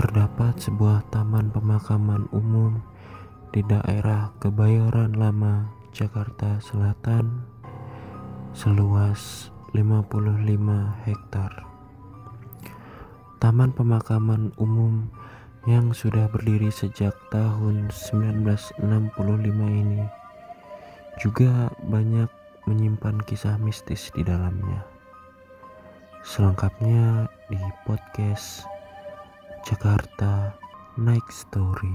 terdapat sebuah taman pemakaman umum di daerah Kebayoran Lama, Jakarta Selatan seluas 55 hektar. Taman pemakaman umum yang sudah berdiri sejak tahun 1965 ini juga banyak menyimpan kisah mistis di dalamnya. Selengkapnya di podcast Jakarta Night Story.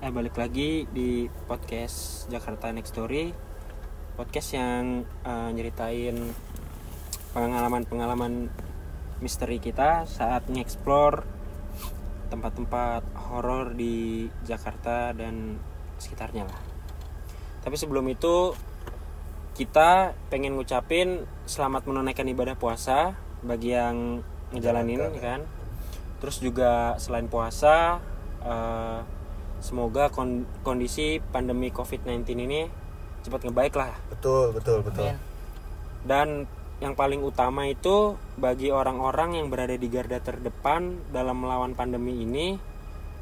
Eh balik lagi di podcast Jakarta Next Story Podcast yang eh, nyeritain pengalaman-pengalaman misteri kita saat nge-explore tempat-tempat horor di Jakarta dan sekitarnya lah Tapi sebelum itu kita pengen ngucapin selamat menunaikan ibadah puasa bagi yang ngejalanin ya kan Terus juga selain puasa eh, semoga kon- kondisi pandemi COVID-19 ini cepat ngebaik lah. Betul, betul, betul. Amin. Dan yang paling utama itu bagi orang-orang yang berada di garda terdepan dalam melawan pandemi ini,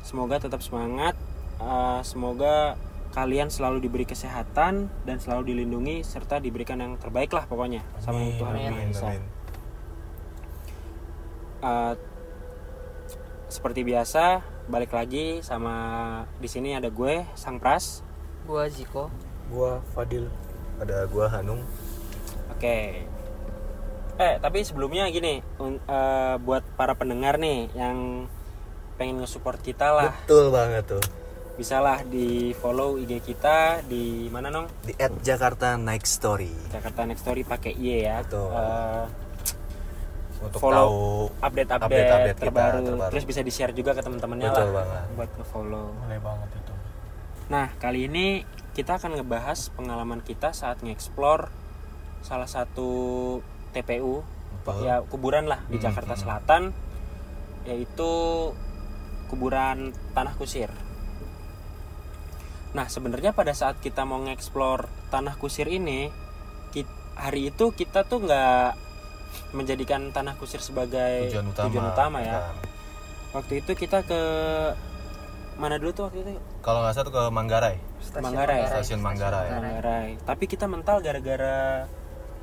semoga tetap semangat. eh, semoga kalian selalu diberi kesehatan dan selalu dilindungi serta diberikan yang terbaik lah pokoknya sama yang Tuhan Yang Maha amin, Esa. amin. Eh, seperti biasa balik lagi sama di sini ada gue Sang Pras. Gua Ziko. Gua Fadil. Ada gua Hanung. Oke. Eh, tapi sebelumnya gini, un- eh, buat para pendengar nih yang pengen nge-support kita lah, Betul banget tuh. bisalah di follow IG kita di mana nong? Di at Jakarta Night Story. Jakarta Next Story pakai Y ya. Betul. Eh, Untuk Follow tahu update-update kita terbaru. terbaru. terus bisa di-share juga ke teman-temannya lah Betul banget. buat nge-follow. Boleh banget itu. Nah, kali ini kita akan ngebahas pengalaman kita saat nge-explore salah satu TPU Betul. ya kuburan lah di Hmm, Jakarta hmm. Selatan yaitu kuburan Tanah Kusir. Nah, sebenarnya pada saat kita mau nge-explore Tanah Kusir ini, hari itu kita tuh nggak menjadikan Tanah Kusir sebagai Tujuan utama. ya. Bukan. Waktu itu kita ke mana dulu tuh waktu itu? Kalau nggak salah tuh ke Manggarai. Manggarai. Stasiun Manggarai. Manggarai. Tapi kita mental gara-gara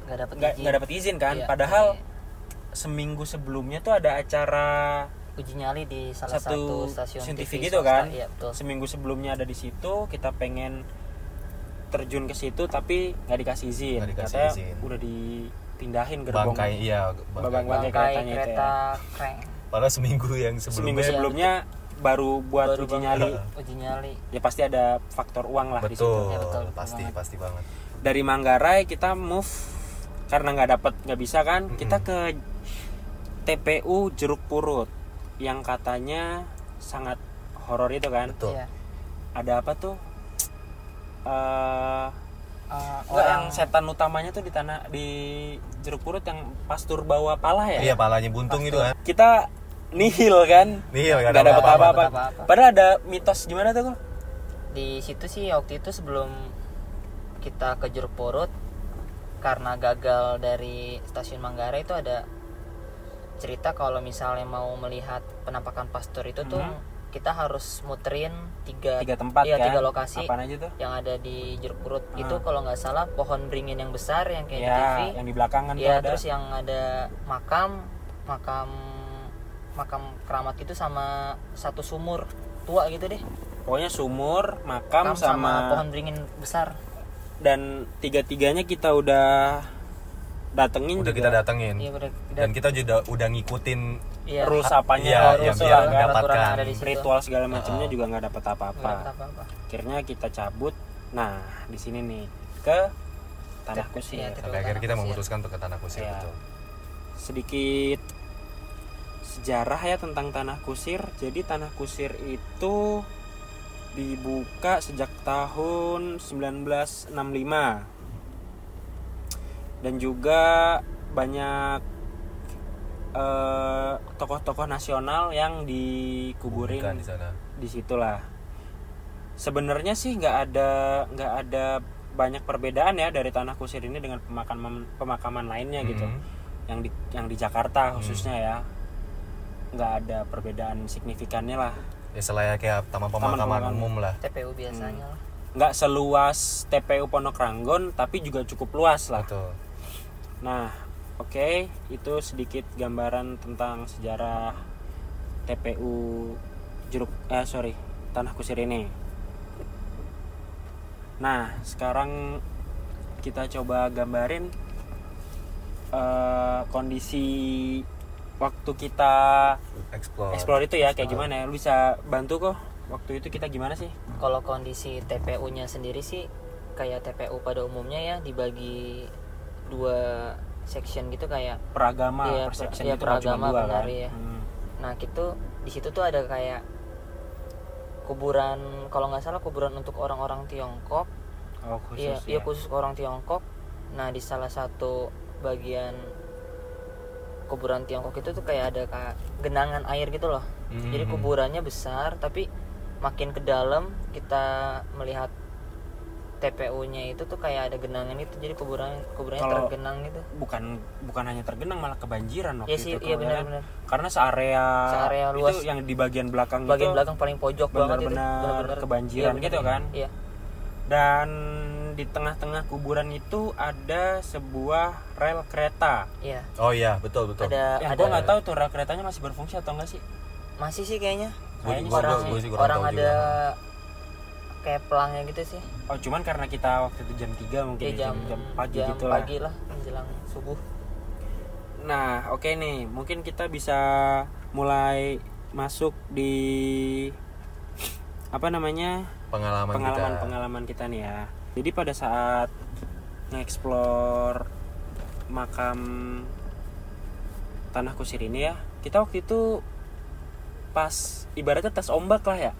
Nggak dapet nggak izin. nggak dapat izin kan. Iya, Padahal iya. seminggu sebelumnya tuh ada acara uji nyali di salah satu satu, stasiun TV, TV gitu swasta. kan. Iya, betul. Seminggu sebelumnya ada di situ, kita pengen terjun ke situ tapi nggak dikasih izin. Nggak dikasih Katanya izin. udah dipindahin gerbong. Bangkai iya, bangkai. bangkai Bangkai keretanya itu kereta ya. keren. Padahal seminggu yang Seminggu sebelumnya. sebelumnya baru buat Baru uji nyali. Uji nyali. Ya pasti ada faktor uang lah di situ. Betul, Ya, betul, betul pasti, banget. pasti banget. dari Manggarai kita move karena nggak dapat nggak bisa kan kita ke TPU Jeruk Purut yang katanya sangat horor itu kan Betul. Iya. ada apa tuh eh Eh, enggak, yang orang setan utamanya tuh di tanah di Jeruk Purut yang pastur bawa pala ya Iya, palanya buntung itu kan. kita nihil kan Nihil, nggak nggak ada dapat apa-apa. padahal ada mitos gimana tuh kok di situ sih waktu itu sebelum kita ke Jeruk Purut karena gagal dari stasiun Manggarai itu ada cerita kalau misalnya mau melihat penampakan pastor itu tuh Mhm. kita harus muterin tiga tiga tempat iya, kan tiga lokasi Apaan aja tuh yang ada di Jeruk Purut Ah. itu kalau nggak salah pohon beringin yang besar yang kayak di ya TV yang di belakang kan tuh Iya, ada terus yang ada makam, makam makam keramat itu sama satu sumur tua gitu deh. pokoknya sumur makam Makam sama, sama pohon beringin besar. Dan tiga-tiganya kita udah datengin Udah juga kita datengin. Iya, udah Dan kita juga udah ngikutin iya, rules apanya Iya, rules yang biar kan. mendapatkan Peraturan yang ada di situ. ritual segala macamnya Oh. juga nggak dapat apa-apa dapet apa-apa. akhirnya kita cabut nah di sini nih ke tanah kusir iya, sampai akhirnya kita memutuskan untuk ke tanah kusir Iya. betul. sedikit sejarah ya tentang tanah kusir jadi tanah kusir itu dibuka sejak tahun 1965 dan juga banyak eh, tokoh-tokoh nasional yang dikuburin Bukan di sana. di situlah. Sebenarnya sih nggak ada nggak ada banyak perbedaan ya dari tanah kusir ini dengan pemakaman pemakaman lainnya gitu. Hmm. Yang di yang di Jakarta khususnya ya. nggak ada perbedaan signifikannya lah. Ya selayaknya taman pemakaman pemakaman. umum lah. TPU biasanya lah Nggak seluas TPU Pondok Ranggon tapi juga cukup luas lah. Betul. Nah, oke, itu sedikit gambaran tentang sejarah TPU Jeruk eh sorry, Tanah Kusir ini. Nah, sekarang kita coba gambarin eh, kondisi waktu kita Explore. explore itu ya kayak gimana ya? Lu bisa bantu kok waktu itu kita gimana sih? kalau kondisi TPU-nya sendiri sih kayak TPU pada umumnya ya dibagi dua section gitu kayak Peragama, Iya, per section iya, itu kan cuma peragama dua benar, kan? iya. Hmm. nah gitu di situ tuh ada kayak kuburan kalau nggak salah kuburan untuk orang-orang Tiongkok Oh, khusus iya ya. iya khusus orang Tiongkok nah di salah satu bagian kuburan Tiongkok itu tuh kayak ada kayak genangan air gitu loh Hmm. jadi kuburannya besar tapi makin ke dalam kita melihat TPU-nya itu tuh kayak ada genangan itu jadi kuburan kuburannya Kalau- tergenang gitu bukan bukan hanya tergenang malah kebanjiran waktu Iya sih, itu iya tuh, ya kan? benar-benar. karena searea Searea luas. itu yang di bagian belakang bagian itu belakang paling pojok banget itu benar-benar kebanjiran iya, gitu benar. kan iya dan di tengah-tengah kuburan itu ada sebuah rel kereta. Iya. Oh iya, betul betul. ada yang ada gua nggak tahu tuh rel keretanya masih berfungsi atau enggak sih? Masih sih kayaknya. Gua- Kayaknya gua- orang gua- gua sih orang tahu ada juga. kayak pelangnya gitu sih. Oh cuman karena kita waktu itu jam 3 mungkin Kayak ya, jam, jam pagi jam gitu lah. pagi lah menjelang subuh. Nah, oke nih, mungkin kita bisa mulai masuk di apa namanya Pengalaman, pengalaman-pengalaman kita. nih ya. Jadi pada saat nge-explore makam tanah kusir ini ya, kita waktu itu pas ibaratnya tes ombak lah ya.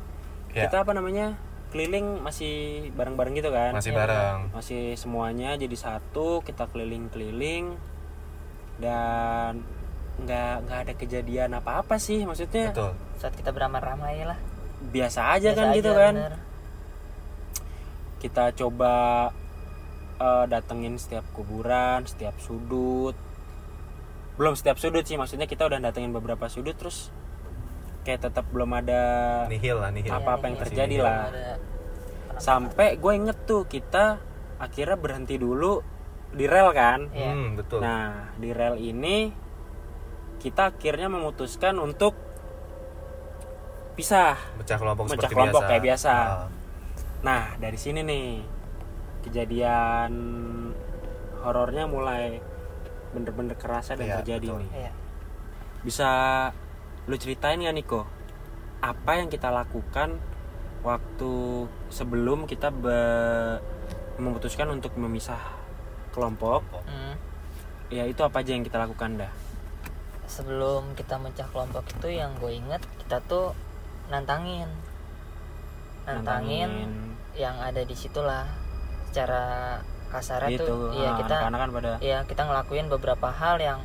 Ya. Kita apa namanya keliling masih bareng-bareng gitu kan? kita. Masih Iya, bareng. masih semuanya jadi satu kita keliling-keliling dan nggak nggak ada kejadian apa-apa sih maksudnya Betul. saat kita beramai-ramai lah biasa aja Biasa kan gitu aja, kan bener. Kita coba eh, datengin setiap kuburan setiap sudut belum setiap sudut sih maksudnya kita udah datengin beberapa sudut terus kayak tetap belum ada Nihil lah, nihil. apa-apa yang Iya, terjadi lah sampai gue inget tuh kita akhirnya berhenti dulu di rel kan Iya. Hmm, betul. Nah, di rel ini kita akhirnya memutuskan untuk pisah. Pecah kelompok Pecah seperti kelompok biasa. kayak biasa. Ah, Nah, dari sini nih kejadian horornya mulai bener-bener kerasa dan Iya, terjadi betul. nih. Iya. Bisa lu ceritain ya Niko? Apa yang kita lakukan waktu sebelum kita be- memutuskan untuk memisah kelompok? Hmm. Ya itu apa aja yang kita lakukan dah? sebelum kita mecah kelompok itu yang gue inget kita tuh nantangin nantangin, yang ada di situlah. Secara kasarnya gitu. tuh iya ah, kita anak-anak kan pada iya kita ngelakuin beberapa hal yang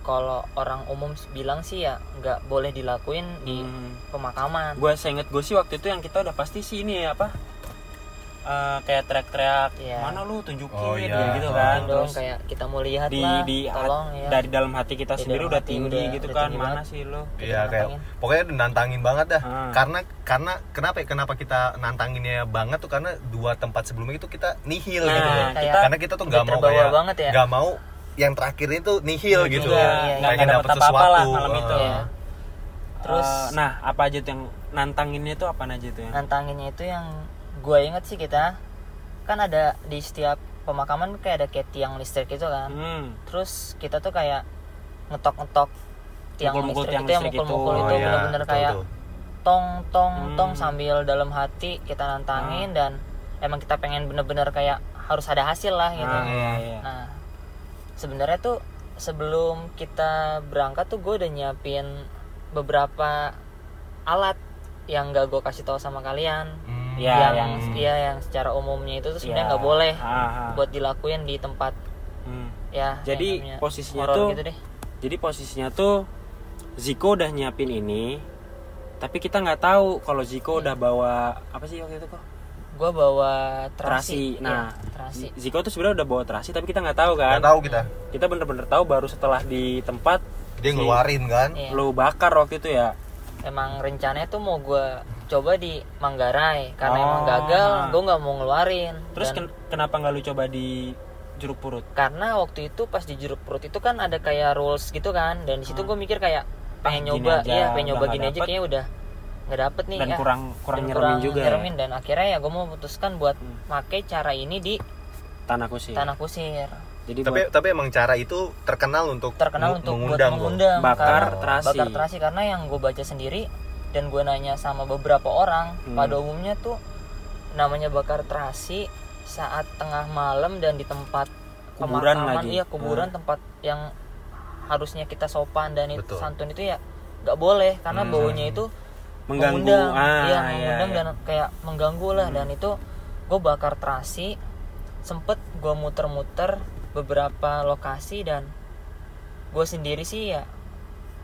kalau orang umum bilang sih ya nggak boleh dilakuin di Hmm. pemakaman. Gue seinget gue sih waktu itu yang kita udah pasti sih ini ya apa Eh, kayak teriak-teriak Iya. mana lu tunjukin Oh, iya. ya gitu Oh, kan dong terus kayak kita mau lihat di lah di tolong ya dari dalam hati kita Di sendiri udah tinggi udah- gitu udah kan tinggi mana banget. sih lu Iya kayak nantangin. pokoknya nantangin banget dah. Ah. Karena karena kenapa ya? Kenapa kita nantanginnya banget tuh karena dua tempat sebelumnya itu kita nihil Nah, gitu loh. kita- karena kita tuh nggak mau kayak banget ya. nggak mau yang terakhir itu nihil gitu. Iya, iya, nggak Pengen dapet dapet apa-apa lah sesuatu. malam itu Ah. Iya. Terus Eh, nah apa aja tuh yang nantanginnya itu apa aja tuh ya nantanginnya itu yang gue inget sih kita kan ada di setiap pemakaman kayak ada kayak tiang listrik gitu kan hmm. terus kita tuh kayak ngetok-ngetok tiang Mukul-mukul listrik tiang itu yang listrik itu. mukul-mukul Oh, itu iya, bener-bener betul kayak tong tong Hmm. tong sambil dalam hati kita nantangin dan emang kita pengen bener-bener kayak harus ada hasil lah gitu Ah, iya, iya. nah sebenarnya tuh sebelum kita berangkat tuh gue udah nyiapin beberapa alat yang gak gue kasih tahu sama kalian Hmm. Ya, yang yang iya yang secara umumnya itu tuh sebenarnya Ya. nggak boleh Ah, ah. buat dilakuin di tempat Hmm. ya Jadi posisinya tuh gitu deh. jadi posisinya tuh Ziko udah nyiapin ini tapi kita nggak tahu kalau Ziko udah bawa apa sih waktu itu kok? Gue bawa terasi, terasi. Nah Iya, terasi Ziko tuh sebenarnya udah bawa terasi tapi kita nggak tahu kan? Nggak tahu kita. Kita bener-bener tahu baru setelah di tempat dia si- ngeluarin kan? Iya. lu bakar waktu itu ya. Emang rencananya tuh mau gue coba di Manggarai karena Oh. emang gagal gue nggak mau ngeluarin terus Dan ken- kenapa nggak lu coba di jeruk purut karena waktu itu pas di jeruk perut itu kan ada kayak rules gitu kan dan di situ gue mikir kayak pengen Ah, nyoba aja, iya pengen nyoba gini aja dapet. kayaknya udah nggak dapet nih dan ya kurang kurang Dan nyeremin juga ya nyeremin. dan akhirnya ya gue mau memutuskan buat Hmm. pakai cara ini di tanah kusir tanah kusir jadi tapi buat tapi emang cara itu terkenal untuk terkenal untuk mengundang buat mengundang Bakar terasi. bakar terasi karena yang gue baca sendiri dan gue nanya sama beberapa orang Hmm. pada umumnya tuh namanya bakar terasi saat tengah malam dan di tempat Kuburan pemakaman, lagi. iya kuburan Hmm. tempat yang harusnya kita sopan dan itu Betul. santun itu ya nggak boleh karena Hmm. baunya itu mengganggu mengundang, ah iya, iya, mengundang iya. dan kayak mengganggu lah dan itu gue bakar terasi sempet gue muter-muter beberapa lokasi dan gue sendiri sih ya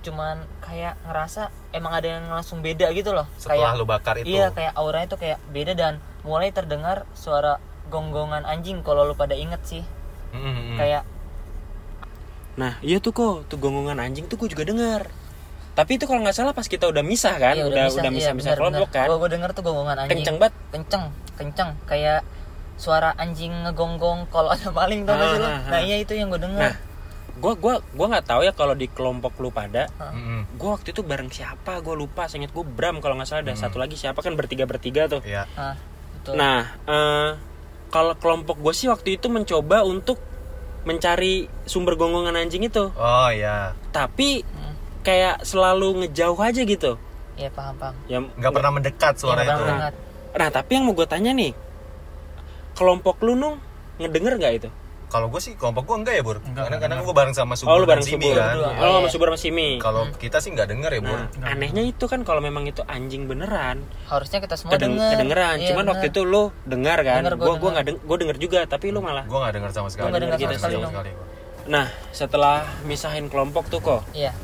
cuman kayak ngerasa emang ada yang langsung beda gitu loh. Setelah kayak lu bakar itu. iya kayak auranya tuh kayak beda dan mulai terdengar suara gonggongan anjing kalau lu pada inget sih. Mm, mm, mm. kayak nah iya tuh kok tuh gonggongan anjing tuh gue juga dengar tapi itu kalau nggak salah pas kita udah misah kan iya, udah udah iya, misah misah bener, kelompok kan. Gua, gua denger tuh gonggongan anjing. Kenceng banget. Kenceng kenceng. Kayak suara anjing ngegonggong kalau ada maling tau gak sih lu? Ah, ah, Nah ah. iya itu yang gue nah denger. Gue gua gua nggak tahu ya kalau di kelompok lu pada. Mm, gue waktu itu bareng siapa? Gue lupa seingat gue Bram kalau nggak salah. Ada satu lagi siapa? Kan bertiga bertiga tuh. Iya. Ah, betul. nah eh, kalau kelompok gue sih waktu itu mencoba untuk mencari sumber gonggongan anjing itu. Oh iya. Tapi Hmm. kayak selalu ngejauh aja gitu. Iya paham paham. ya nggak pernah mendekat suara Iya, itu. pernah dengar. nah tapi yang mau gue tanya nih kelompok lu nung ngedenger nggak itu kalau gue sih kelompok gue enggak ya bur? Enggak, karena karena gue bareng sama oh Subur lu bareng Simi subur kan. Berdua. oh Oh, sama iya. subur sama simi. Kalau kita sih nggak denger ya bur. Nah anehnya itu kan kalau memang itu anjing beneran. Harusnya kita semua kedeng- denger. kedengeran. Iya, cuman bener. waktu itu lu dengar kan? Gue gue denger. nggak deng gue denger juga tapi lu malah gue nggak denger sama sekali. Gua nggak denger sama sekali, sama sekali nah setelah misahin kelompok tuh kok Iya.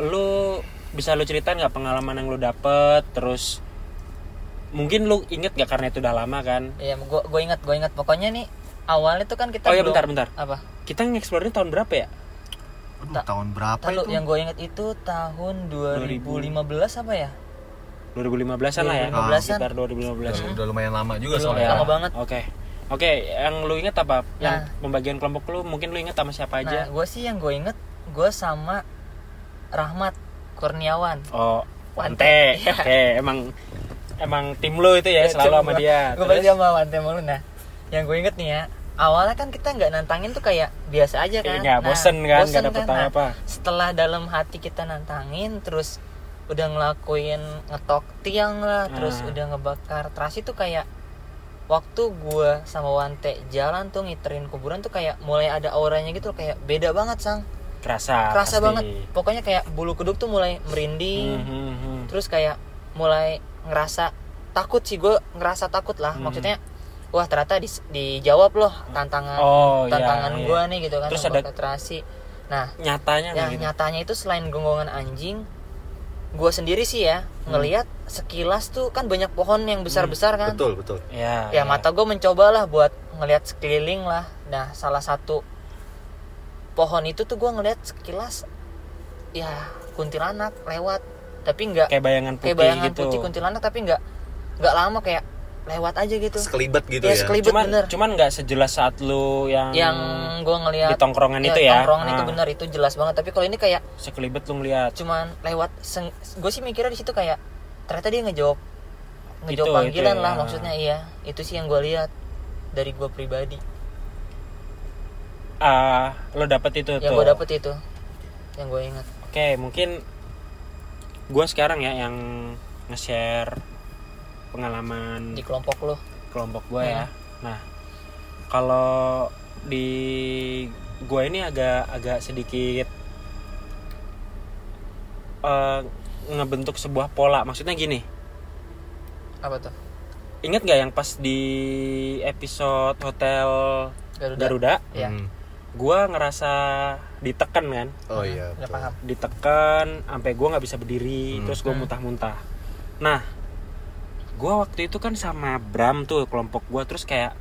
lu bisa lu ceritain nggak pengalaman yang lu dapet? Terus mungkin lu inget gak karena itu udah lama kan? Iya, gua gua ingat, gua ingat. Pokoknya nih awalnya tuh kan kita oh ya belum- bentar bentar Apa? kita nge-explore ini tahun berapa ya Aduh, tahun berapa Lalu itu yang gue inget itu tahun 2015 apa ya? 2015an lah ya 2015-an. sekitar 2015 udah, udah lumayan lama juga Belum, soalnya ya. lama banget. oke oke yang lu inget apa yang Nah. pembagian kelompok lu mungkin lu inget sama siapa Nah, aja gue sih yang gue inget, gue sama Rahmat Kurniawan. oh Wante. Wante Iya. oke emang emang tim lu itu ya selalu sama dia Gue pasti sama Wante mulu nah. Yang gue inget nih ya, awalnya kan kita nggak nantangin tuh kayak biasa aja kan. Iya, bosen kan, bosen nggak dapet Nah, apa-apa. setelah dalam hati kita nantangin, terus udah ngelakuin ngetok tiang lah, terus Ah. udah ngebakar terasi tuh kayak waktu gue sama Wante jalan tuh ngiterin kuburan tuh kayak mulai ada auranya gitu loh, kayak beda banget sang kerasa kerasa pasti. banget pokoknya kayak bulu kuduk tuh mulai merinding Hmm, hmm, hmm. terus kayak mulai ngerasa takut sih gue ngerasa takut lah Hmm. maksudnya wah ternyata di, dijawab loh tantangan Oh, iya, tantangan iya. gue nih gitu kan Terus ada- terasi nah nyatanya nggak gitu. nyatanya itu selain gonggongan anjing gue sendiri sih ya Hmm. ngelihat sekilas tuh kan banyak pohon yang besar besar kan. Betul betul. Ya, ya mata gue mencoba lah buat ngelihat sekeliling lah. Nah salah satu pohon itu tuh gue ngelihat sekilas ya kuntilanak lewat. Tapi nggak kayak bayangan putih kayak bayangan gitu. putih kuntilanak tapi nggak nggak lama kayak lewat aja gitu. Sekelibet gitu ya, ya, sekelibet cuman bener. cuman nggak sejelas saat lu yang yang gue ngelihat di tongkrongan itu ya? tongkrongan itu Ah. bener itu jelas banget. Tapi kalau ini kayak sekelibet lu ngeliat. cuman lewat gue sih mikirnya di situ kayak ternyata dia ngejawab ngejawab Itu, panggilan itu, lah ya. maksudnya iya. Itu sih yang gue lihat dari gue pribadi. Ah lo dapet itu yang tuh. gue dapet itu yang gue ingat. Oke mungkin gue sekarang ya yang nge-share pengalaman di kelompok lo kelompok gue ya. Hmm. nah kalau di gue ini agak agak sedikit eh, ngebentuk sebuah pola. Maksudnya gini. Apa tuh? Inget gak yang pas di episode hotel Garuda, Garuda? Ya Hmm. gue ngerasa ditekan kan? Oh iya paham. ditekan sampai gue nggak bisa berdiri Hmm. terus gue muntah-muntah. Nah gue waktu itu kan sama Bram tuh kelompok gue terus kayak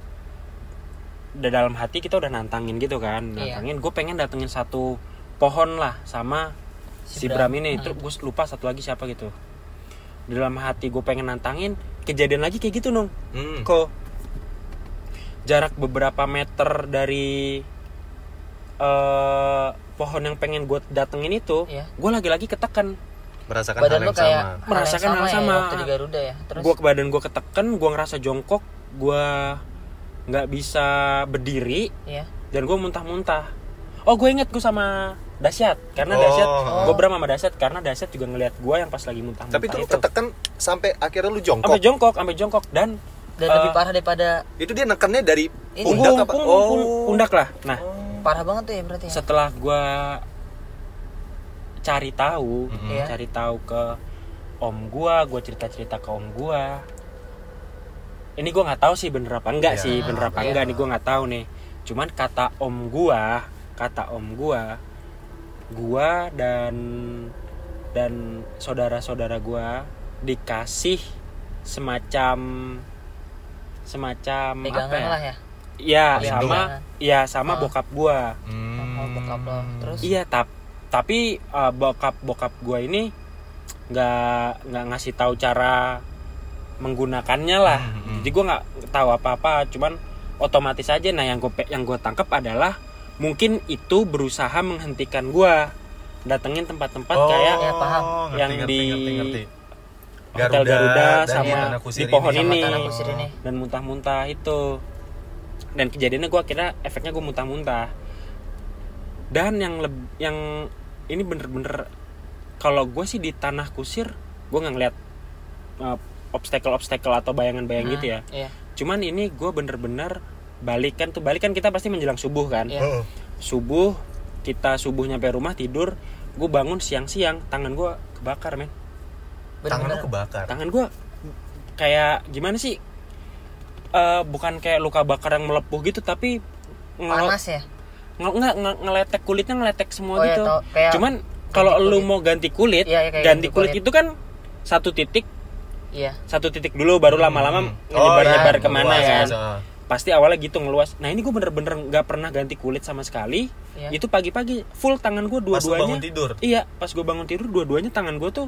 udah dalam hati kita udah nantangin gitu kan Iya. nantangin gue pengen datengin satu pohon lah sama si, Si Bram, Bram. ini Hmm. terus gue lupa satu lagi siapa gitu di dalam hati gue pengen nantangin kejadian lagi kayak gitu nung Hmm. kok jarak beberapa meter dari eh pohon yang pengen gue datengin itu Iya. gue lagi-lagi ketekan merasakan Badan hal yang kayak sama hal Merasakan yang hal sama, sama. ya, waktu di Garuda ya. Terus gue ke badan gue ketekan gue ngerasa jongkok gue nggak bisa berdiri ya. dan gue muntah-muntah oh gue inget gue sama Dasyat karena Oh. Dasyat Oh. gue Bram sama Dasyat karena Dasyat juga ngeliat gue yang pas lagi muntah-muntah tapi itu lu ketekan sampai akhirnya lu sampai jongkok jongkok sampai jongkok dan Dan Eh, lebih parah daripada itu dia nekennya dari Ini. pundak apa oh pundak lah nah parah banget tuh ya berarti ya. setelah gue cari tahu Mhm. Iya. cari tahu ke om gua gue cerita cerita ke om gua ini gue nggak tahu sih bener apa enggak Iya. sih bener apa Iya. enggak nih gue nggak tahu nih cuman kata om gua kata om gua gua dan dan saudara-saudara gua dikasih semacam semacam Pegangan apa ya? lah ya. Iya, sama iya sama Oh. bokap gua. Hmm. Oh, bokap lo. Terus Iya, tap, tapi uh, bokap bokap gua ini nggak nggak ngasih tahu cara menggunakannya lah. Hmm, hmm. Jadi gua nggak tahu apa-apa, cuman otomatis aja. Nah, yang gue yang gue tangkap adalah mungkin itu berusaha menghentikan gua datengin tempat-tempat Oh, kayak Ya, paham. yang ngerti, di ngerti, ngerti. Hotel Garuda sama Kusir di pohon ini. ini. ini. dan muntah-muntah itu dan kejadiannya gue kira efeknya gue muntah-muntah dan yang leb- yang ini bener-bener kalau gue sih di tanah kusir gue nggak ngeliat uh, obstacle-obstacle atau bayangan-bayang Hmm, gitu ya Iya. cuman ini gue bener-bener balikan tuh balikan kita pasti menjelang subuh kan Iya. Subuh kita subuh nyampe rumah tidur gue bangun siang-siang tangan gue kebakar men tangan lu Bener-bener. kebakar tangan gue kayak gimana sih Eh bukan kayak luka bakar yang melepuh gitu tapi panas ya. Nggak nge- ngeletek kulitnya ngeletek semua Oh, iya, gitu tau. Kayak cuman kalau lu mau ganti kulit Iya, iya, ganti ganti kulit kulit. itu kan satu titik Iya. satu titik dulu baru lama-lama Hmm. nyebar nyebar iya, ke mana luas, kan ah. pasti awalnya gitu ngeluas nah ini gue bener-bener nggak pernah ganti kulit sama sekali Iya. itu pagi-pagi full tangan gue Pas lu bangun dua-duanya tidur iya pas gue bangun tidur dua-duanya tangan gue tuh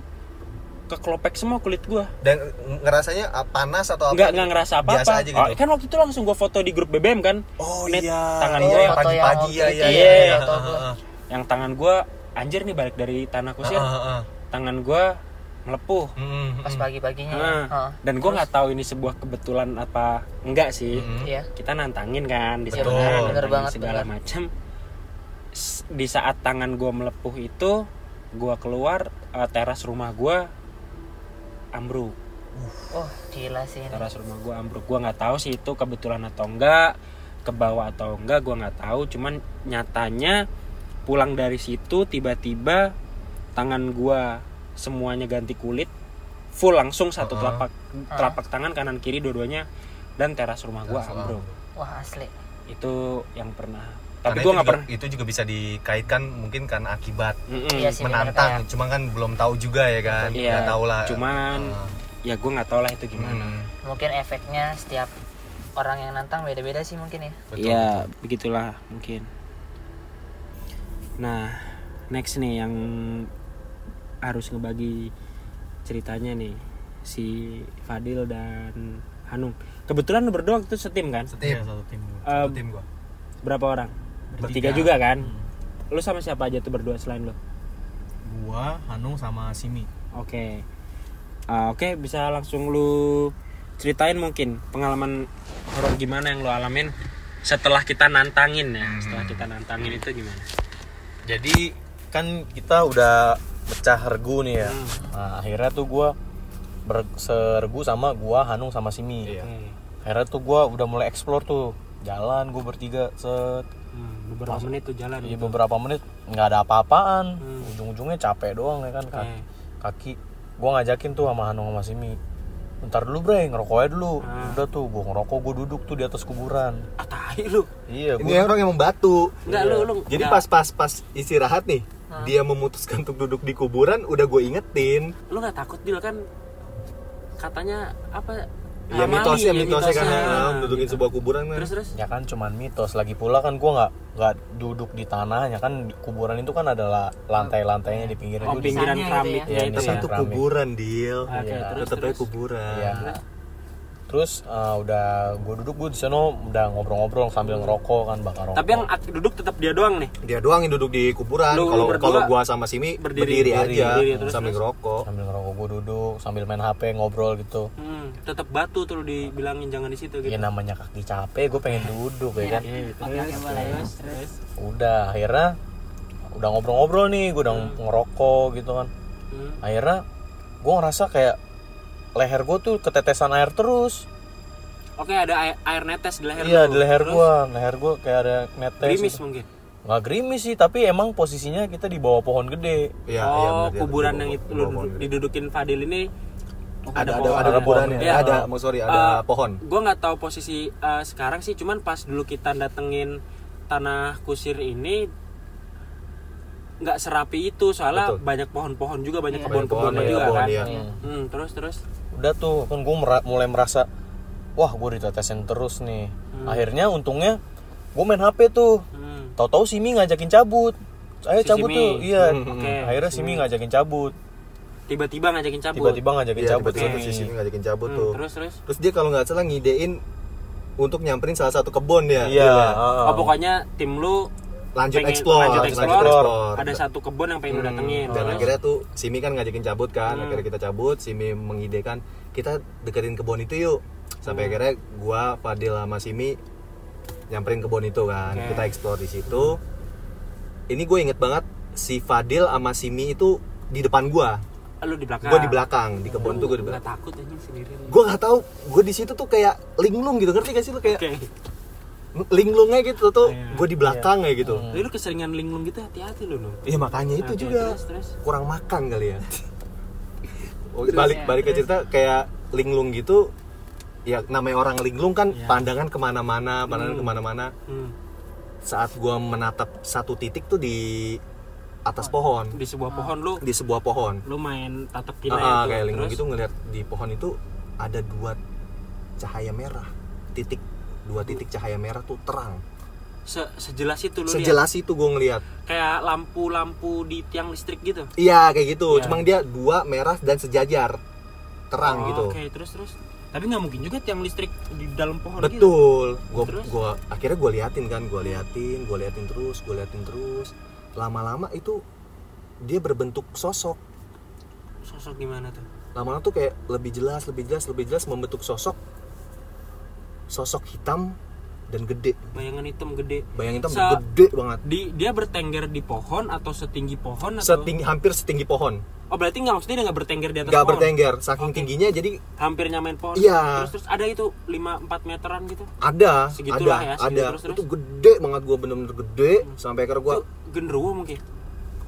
kekelopek semua kulit gue dan ngerasanya ah, panas atau apa? nggak nggak ngerasa apa-apa Biasa aja gitu. Oh, kan waktu itu langsung gue foto di grup BBM kan Oh Net iya. tangan oh, gua. yang pagi-pagi ya ya. ya, ya, ah, gua. ah, ah. yang tangan gue anjir nih balik dari tanah kusir Ah, ah, ah. tangan gue melepuh Hmm, Pas hmm. pagi-paginya. Nah, Heeh. dan gue nggak tahu ini sebuah kebetulan apa enggak sih Hmm. Iya. kita nantangin kan di Betul. sana Bener banget, segala macam di saat tangan gue melepuh itu gue keluar eh, teras rumah gue ambruk Oh, gila sih ini. teras rumah gue ambruk gue nggak tahu sih itu kebetulan atau enggak ke bawah atau enggak gue nggak tahu cuman nyatanya pulang dari situ tiba-tiba tangan gue semuanya ganti kulit full langsung satu Uh-uh. telapak telapak tangan kanan kiri dua-duanya dan teras rumah gue ambruk Wah, asli. itu yang pernah tapi itu gue nggak juga- pernah Itu juga bisa dikaitkan mungkin karena akibat Mm-mm. Iya sih, menantang. kayak- Cuma kan belum tahu juga ya kan. Iya, Nggak tahu lah. cuman Ah. ya gue nggak tahu lah itu gimana Hmm, Mungkin efeknya setiap orang yang nantang beda-beda sih mungkin ya. betul, Iya, begitulah mungkin. Nah, next nih yang harus ngebagi ceritanya nih si Fadil dan Hanung. Kebetulan berdua itu setim kan? Setim. Iya, satu tim. Eh, Satu tim gua. berapa orang? Bertiga Bertiga. juga kan? Hmm. Lu sama siapa aja tuh berdua selain lu? Gua, Hanung sama Simi. Oke. Ah, Oke, bisa langsung lu ceritain mungkin pengalaman horor gimana yang lu alamin setelah kita nantangin ya. Setelah kita nantangin itu gimana? Jadi kan kita udah pecah regu nih ya. Hmm. Nah, akhirnya tuh gua bersergu sama gua, Hanung sama Simi. Iya. Akhirnya tuh gua udah mulai explore tuh. Jalan gua bertiga set Hmm, beberapa menit tuh jalan. Iya gitu. beberapa menit nggak ada apa-apaan. Hmm. Ujung-ujungnya capek doang ya kan kaki. Oke. kaki. Gua ngajakin tuh sama Hanung sama Simi. bentar dulu bre ngerokok aja dulu Ah. udah tuh gue ngerokok gue duduk tuh di atas kuburan ah tai lu iya ini gue orang yang membatu enggak lu lu jadi nggak- pas pas pas istirahat nih dia memutuskan untuk duduk di kuburan udah gue ingetin lu nggak takut Dil kan katanya apa ya amali, mitosnya ya, mitosnya kan mitosnya. ah, dudukin sebuah kuburan kan terus terus ya kan cuman mitos lagi pula kan gue nggak nggak duduk di tanahnya kan kuburan itu kan adalah lantai-lantainya di oh pinggiran Nisannya gitu keramik ya. ya, Iya, itu ya itu keramik. kuburan deal Oke, Iya. terus tetep aja terus kuburan Iya. Terus uh, udah gue duduk gue di sana udah ngobrol-ngobrol sambil ngerokok kan bakar rokok. tapi yang duduk tetap dia doang nih dia doang yang duduk di kuburan kalau kalau gua sama Simi berdiri- berdiri, berdiri, aja berdiri, terus- sambil terus? ngerokok sambil ngerokok gue duduk sambil main HP ngobrol gitu. hmm, tetap batu tuh lu dibilangin jangan di situ gitu Ya namanya kaki capek gue pengen duduk ya kan. Iya, boleh terus terus Udah akhirnya udah ngobrol-ngobrol nih gue udah ngerokok gitu kan. Hmm. Akhirnya gue ngerasa kayak leher gue tuh ketetesan air terus. Oke ada air, air netes di leher iya lu. di leher Terus gue, leher gue kayak ada netes. gerimis gitu. mungkin Nggak gerimis sih, tapi emang posisinya kita di bawah pohon gede. Iya, iya, oh bener, dia kuburan yang bawah- itu lu didudukin Fadil ini ada ada pohon. ada Ada kuburannya Iya. ada mau sorry ada Eh, pohon gue nggak tahu posisi eh, sekarang sih cuman pas dulu kita datengin tanah kusir ini nggak serapi itu soalnya Betul. banyak pohon-pohon juga banyak Iya. kebun-kebun Banyak pohon, juga iya, pohon, kan iya. Hmm, terus terus. Udah tuh kan gue mulai merasa wah gue ditetesin terus nih. Akhirnya untungnya gue main hp tuh. Hmm. tahu-tahu Simi ngajakin cabut. Ayo Si cabut Simi. tuh iya. Hmm, oke. akhirnya Simi. Ngajakin cabut. Tiba-tiba ngajakin cabut? Tiba-tiba ngajakin Iya, cabut tiba-tiba Simi. tuh si Simi ngajakin cabut Hmm, tuh. terus terus. Terus dia kalau nggak salah ngidein untuk nyamperin salah satu kebun ya iya Iya. ah, oh pokoknya tim lu lanjut pengen- explore lanjut lanjut explore, explore. ada satu kebun yang pengen lu datengin dan terus? akhirnya tuh Simi kan ngajakin cabut kan Hmm. akhirnya kita cabut Simi mengidekan kita deketin kebun itu yuk. Sampai Hmm. akhirnya gua Fadil sama Simi nyamperin kebun itu kan. Oke. kita explore di situ. Ini gue inget banget si Fadil sama Simi itu di depan gua. Lu di belakang. Gua di belakang di kebun tuh gue di belakang. takut anjing sendirian. Gue nggak tahu gue di situ tuh kayak linglung gitu. Ngerti gak sih lu kayak oke linglungnya gitu tuh Iya. gue di belakang ya gitu Tapi lu keseringan linglung gitu hati-hati lu no Iya makanya itu juga terus, terus. kurang makan kali ya. Oh, balik balik ke cerita kayak linglung gitu. Ya namanya orang linglung kan Iya. pandangan ke mana-mana, pandangan Hmm. ke mana-mana. Hmm. Saat gua menatap satu titik tuh di atas pohon, di sebuah pohon lu di sebuah pohon. lu main tatap gila ah, itu kayak linglung terus gitu ngeliat di pohon itu ada dua cahaya merah, titik dua titik cahaya merah tuh terang. se sejelas itu lu Sejelas itu gua ngeliat. kayak lampu-lampu di tiang listrik gitu Iya kayak gitu. Iya. Cuma dia dua merah dan sejajar, terang Oh, gitu. oke terus terus tapi nggak mungkin juga tiang listrik di dalam pohon gitu Betul. Gua Terus? gua akhirnya gua liatin kan, gua liatin, gua liatin terus, gua liatin terus. Lama-lama itu dia berbentuk sosok. sosok gimana tuh Lama-lama tuh kayak lebih jelas, lebih jelas, lebih jelas membentuk sosok sosok hitam dan gede. bayangan hitam gede Bayangin hitam Se- gede banget. di dia bertengger di pohon atau setinggi pohon atau Setinggi hampir setinggi pohon. oh berarti nggak maksudnya dia nggak bertengger di atas Gak pohon bertengger, saking Oke. tingginya jadi hampir nyamain pohon Iya. terus terus ada itu 5 4 meteran gitu ada, Segitulah ada, ya, segitu ada. terus, terus. Itu gede banget gua bener-bener gede sampai akhirnya gua itu genderuwo mungkin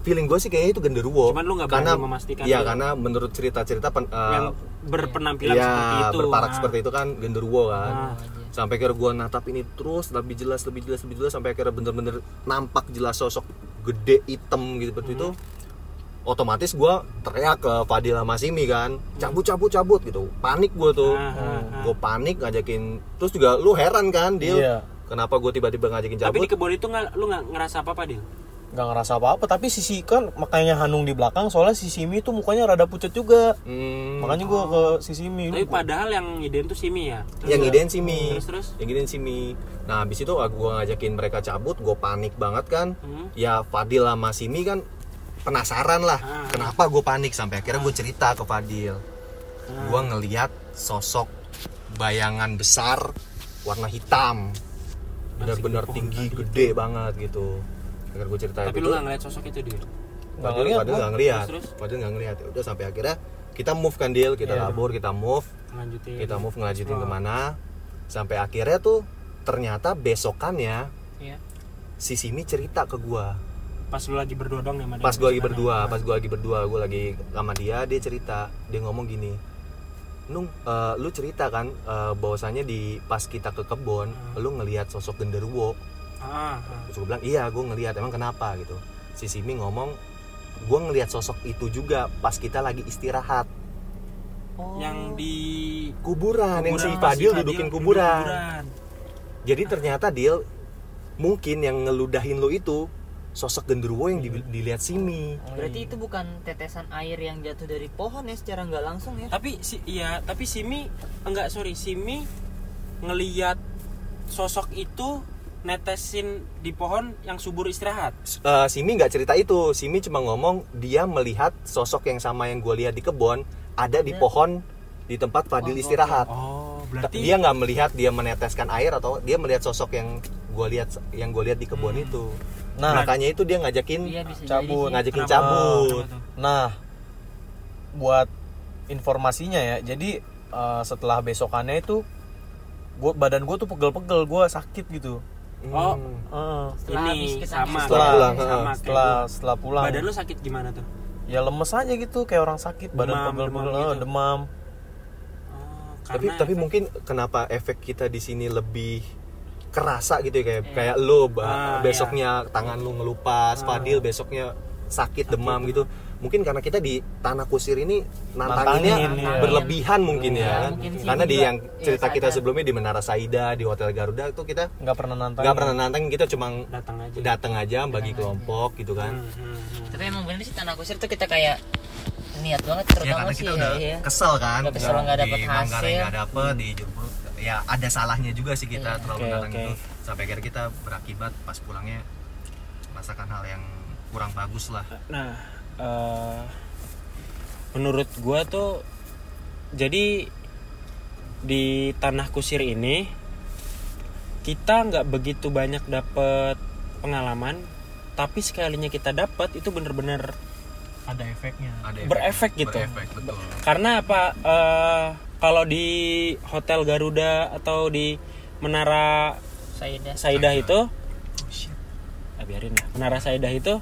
feeling gue sih kayaknya itu genderuwo Cuman lu nggak karena memastikan iya itu. karena menurut cerita-cerita pen, eh, yang berpenampilan iya, seperti itu berparak Nah. seperti itu kan genderuwo kan Nah. sampai akhirnya gue natap ini terus lebih jelas lebih jelas lebih jelas sampai akhirnya bener-bener nampak jelas sosok gede hitam gitu seperti itu Hmm. otomatis gue teriak ke Fadil sama Simi kan cabut cabut cabut gitu panik gue tuh Ah, ah, ah. gue panik ngajakin terus juga lu heran kan Dil Iya. kenapa gue tiba-tiba ngajakin tapi cabut di kebun itu nggak lu nggak ngerasa apa apa dia nggak ngerasa apa-apa tapi sisi kan makanya Hanung di belakang soalnya si Simi tuh mukanya rada pucat juga. Hmm, makanya gua ke si Simi tapi padahal yang idein tuh Simi ya? Terus- yang idein Simi terus terus? Yang idein Simi nah habis itu gue ngajakin mereka cabut gue panik banget kan. Hmm. ya Fadil sama Simi kan penasaran lah Ah. kenapa gue panik? Sampai akhirnya gue cerita ke Fadil. Ah. gue ngeliat sosok bayangan besar warna hitam. Benar-benar tinggi gede banget gitu akhirnya gue cerita tapi itu lu nggak ngeliat sosok itu dia Nggak Fadil ngeliat gua. nggak ngeliat Terus, terus? Fadil nggak ngeliat Ya udah sampai akhirnya kita move kan deal kita Iya. labur kita move lanjutin kita move ngelanjutin Explore. ke mana sampai akhirnya tuh ternyata besokannya Iya. si Simi cerita ke gua pas lu lagi berdua dong sama dia pas gua lagi Gimana? berdua Nah. pas gua lagi berdua gua lagi sama dia dia cerita dia ngomong gini Nung, eh, lu cerita kan eh, bahwasanya di pas kita ke kebun, Hmm. lu ngelihat sosok genderuwo. Ah, ah. Terus gue bilang, iya gue ngelihat. Emang kenapa gitu? Si Simi ngomong, gue ngelihat sosok itu juga pas kita lagi istirahat. yang di Kuburan, yang si kuburan, Fadil si dudukin duduk kuburan. Jadi ternyata Dil, mungkin yang ngeludahin lu itu sosok genderuwo yang di- dilihat Simi. Berarti itu bukan tetesan air yang jatuh dari pohon ya secara nggak langsung ya? tapi si iya tapi Simi enggak sorry Simi ngeliat sosok itu netesin di pohon yang subur istirahat Eh, Simi nggak cerita itu. Simi cuma ngomong dia melihat sosok yang sama yang gue lihat di kebun ada di pohon di tempat Fadil Oh, istirahat. oh berarti Dia nggak melihat dia meneteskan air atau dia melihat sosok yang gue lihat yang gue lihat di kebun Hmm. itu. Nah, Makanya itu dia ngajakin Iya cabut, ngajakin Kenapa? cabut. Nah, buat informasinya ya, jadi eh, setelah besokannya itu, gua badan gue tuh pegel-pegel, gue sakit gitu. Oh. Hmm. Heeh. Setelah habis ini sama Setelah kayak- pulang, sama kayak Setelah setelah pulang, badan lu sakit gimana tuh ya lemes aja gitu, kayak orang sakit, badan Demam, pegel-pegel, demam eh, gitu. demam. oh, Tapi tapi efek- mungkin kenapa efek kita di sini lebih kerasa gitu ya kayak kayak lu ba- Ah, besoknya tangan lu ngelupas, Ah. Fadil besoknya sakit demam gitu. Mungkin karena kita di tanah kusir ini nantanginnya Nantangin, iya. berlebihan mungkin Iya, ya kan. mungkin Karena di juga. yang Iya, cerita kita sadar. sebelumnya di Menara Saida, di Hotel Garuda itu kita Nggak pernah nantang. nggak pernah nantangin, kita cuma datang aja datang aja bagi kelompok gitu kan. Hmm, hmm, hmm. Tapi emang bener sih tanah kusir tuh kita kayak niat banget Ya terutama karena sih kita ya, udah iya. kesel kan Udah kesel nggak dapet hasil. nggak dapet di ya ada salahnya juga sih kita Iya. terlalu Oke, datang oke. itu sampai akhirnya kita berakibat pas pulangnya merasakan hal yang kurang bagus lah Nah, eh, menurut gua tuh jadi di tanah kusir ini kita nggak begitu banyak dapet pengalaman, tapi sekalinya kita dapat itu bener-bener Ada efeknya. ada Berefek gitu. berefek betul karena apa? eh, kalau di hotel Garuda atau di Menara Saidah. Saidah itu, ah, biarin lah. Menara Saidah itu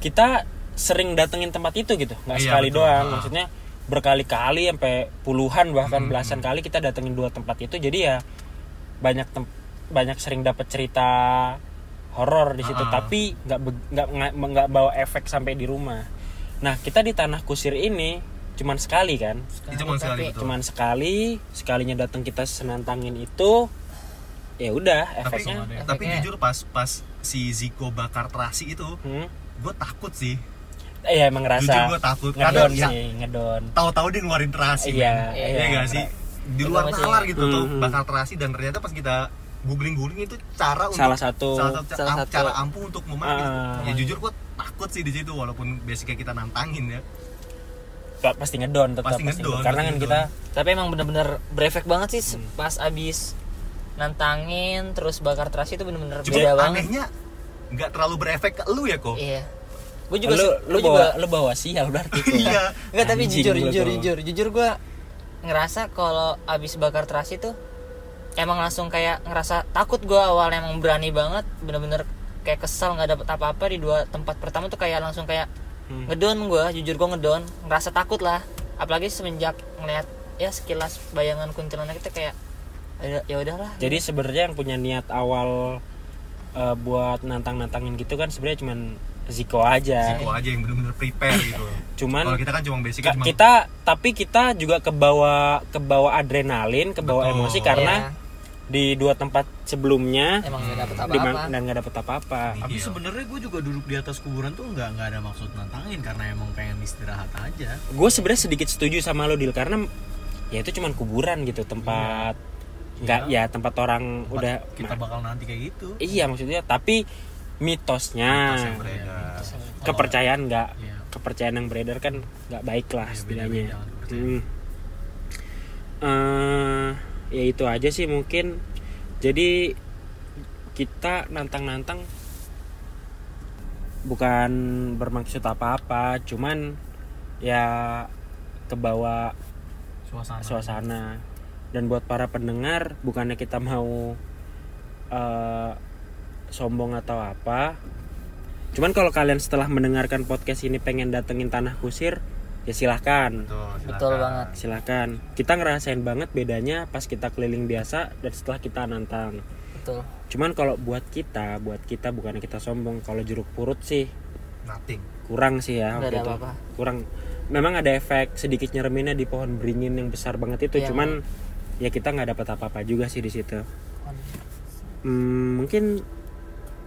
kita sering datengin tempat itu gitu, nggak Iya, sekali betul. doang. Ah. Maksudnya berkali-kali sampai puluhan bahkan belasan kali kita datengin dua tempat itu. Jadi ya banyak tem- banyak sering dapat cerita horor di situ, Ah. tapi nggak nggak nggak bawa efek sampai di rumah. Nah kita di tanah kusir ini cuman sekali kan, itu cuma sekali tapi- betul cuman sekali sekalinya datang kita senantangin itu, ya udah tapi efeknya. tapi Efeknya- jujur pas pas si Ziko bakar terasi itu Hmm? gue takut sih Iya emang ngerasa jujur gue takut karena ngedon ya sih ngedon. tahu-tahu dia ngeluarin terasi Iya, men. iya. Iya nggak sih di luar nalar gitu tuh Mhm. bakar terasi dan ternyata pas kita googling-googling itu cara untuk Salah satu salah satu, salah satu. cara ampuh untuk memakai Ah. ya jujur gue takut sih di situ walaupun basicnya kita nantangin ya pa- pasti ngedon tetap Pasti ngedon, karena pasti kan ngedon. kita Tapi emang bener-bener berefek banget sih Hmm. pas abis nantangin terus bakar terasi itu bener-bener beda banget. anehnya nggak terlalu berefek ke lu ya kok Iya. Gue juga lu bawa juga lu bawa sial berarti. Iya. Enggak tapi jujur jujur jujur. Jujur gue ngerasa kalau abis bakar terasi tuh emang langsung kayak ngerasa takut gue awalnya emang berani banget bener-bener kayak kesel nggak dapet apa-apa di dua tempat pertama tuh kayak langsung kayak Hmm. ngedon gue jujur gue ngedon ngerasa takut lah. Apalagi semenjak ngeliat ya sekilas bayangan kuntilanak itu kayak ya udahlah. Jadi sebenarnya yang punya niat awal eh, buat nantang-nantangin gitu kan sebenarnya cuman Ziko aja Ziko aja yang bener-bener prepare gitu cuman kalau kita kan cuma basicnya Ka- cuma kita tapi kita juga kebawa kebawa adrenalin kebawa Betul. emosi karena Iya, di dua tempat sebelumnya emang nggak dapet apa-apa dan nggak dapet apa-apa Tapi Iya. sebenarnya gue juga duduk di atas kuburan tuh nggak nggak ada maksud nantangin karena emang pengen istirahat aja. gue sebenarnya sedikit setuju sama lo Dil karena ya itu cuman kuburan gitu tempat nggak ya tempat orang udah kita bakal nanti kayak gitu. iya maksudnya tapi mitosnya Mitos yang beredar. kepercayaan nggak Iya. kepercayaan yang beredar kan nggak baik lah Iya, setidaknya. Hmm. Eh, ya itu aja sih mungkin jadi kita nantang-nantang bukan bermaksud apa-apa cuman ya kebawa Suasana. suasana dan buat para pendengar bukannya kita mau eh, sombong atau apa. Cuman kalau kalian setelah mendengarkan podcast ini pengen datengin tanah kusir ya silahkan. Betul silakan. banget. silahkan. Kita ngerasain banget bedanya pas kita keliling biasa dan setelah kita nantang. Betul. Cuman kalau buat kita buat kita bukan kita sombong. Kalau jeruk purut sih nothing. kurang sih ya Nggak waktu ada itu. apa-apa. kurang. Memang ada efek sedikit nyereminnya di pohon beringin yang besar banget itu. Iya. cuman ya kita nggak dapat apa-apa juga sih di situ. Hmm, mungkin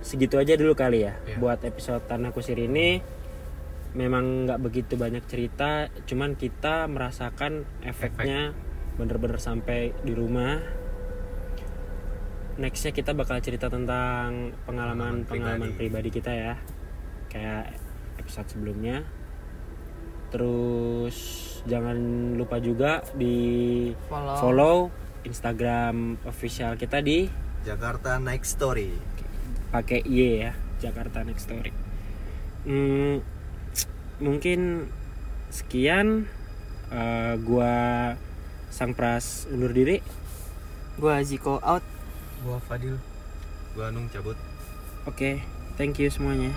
segitu aja dulu kali ya. Iya. buat episode tanah kusir ini memang nggak begitu banyak cerita cuman kita merasakan efeknya bener-bener sampai di rumah. Nextnya kita bakal cerita tentang pengalaman Pengalaman pengalaman pribadi. kita ya. Kayak episode sebelumnya. Terus jangan lupa juga di follow, follow Instagram official kita di Jakarta Next Story pakai Y ya Jakarta Next Story. Hmm, mungkin sekian Eh, gua sang pras undur diri. Gua Ziko out. Gua Fadil. gua Nung cabut. Oke thank you semuanya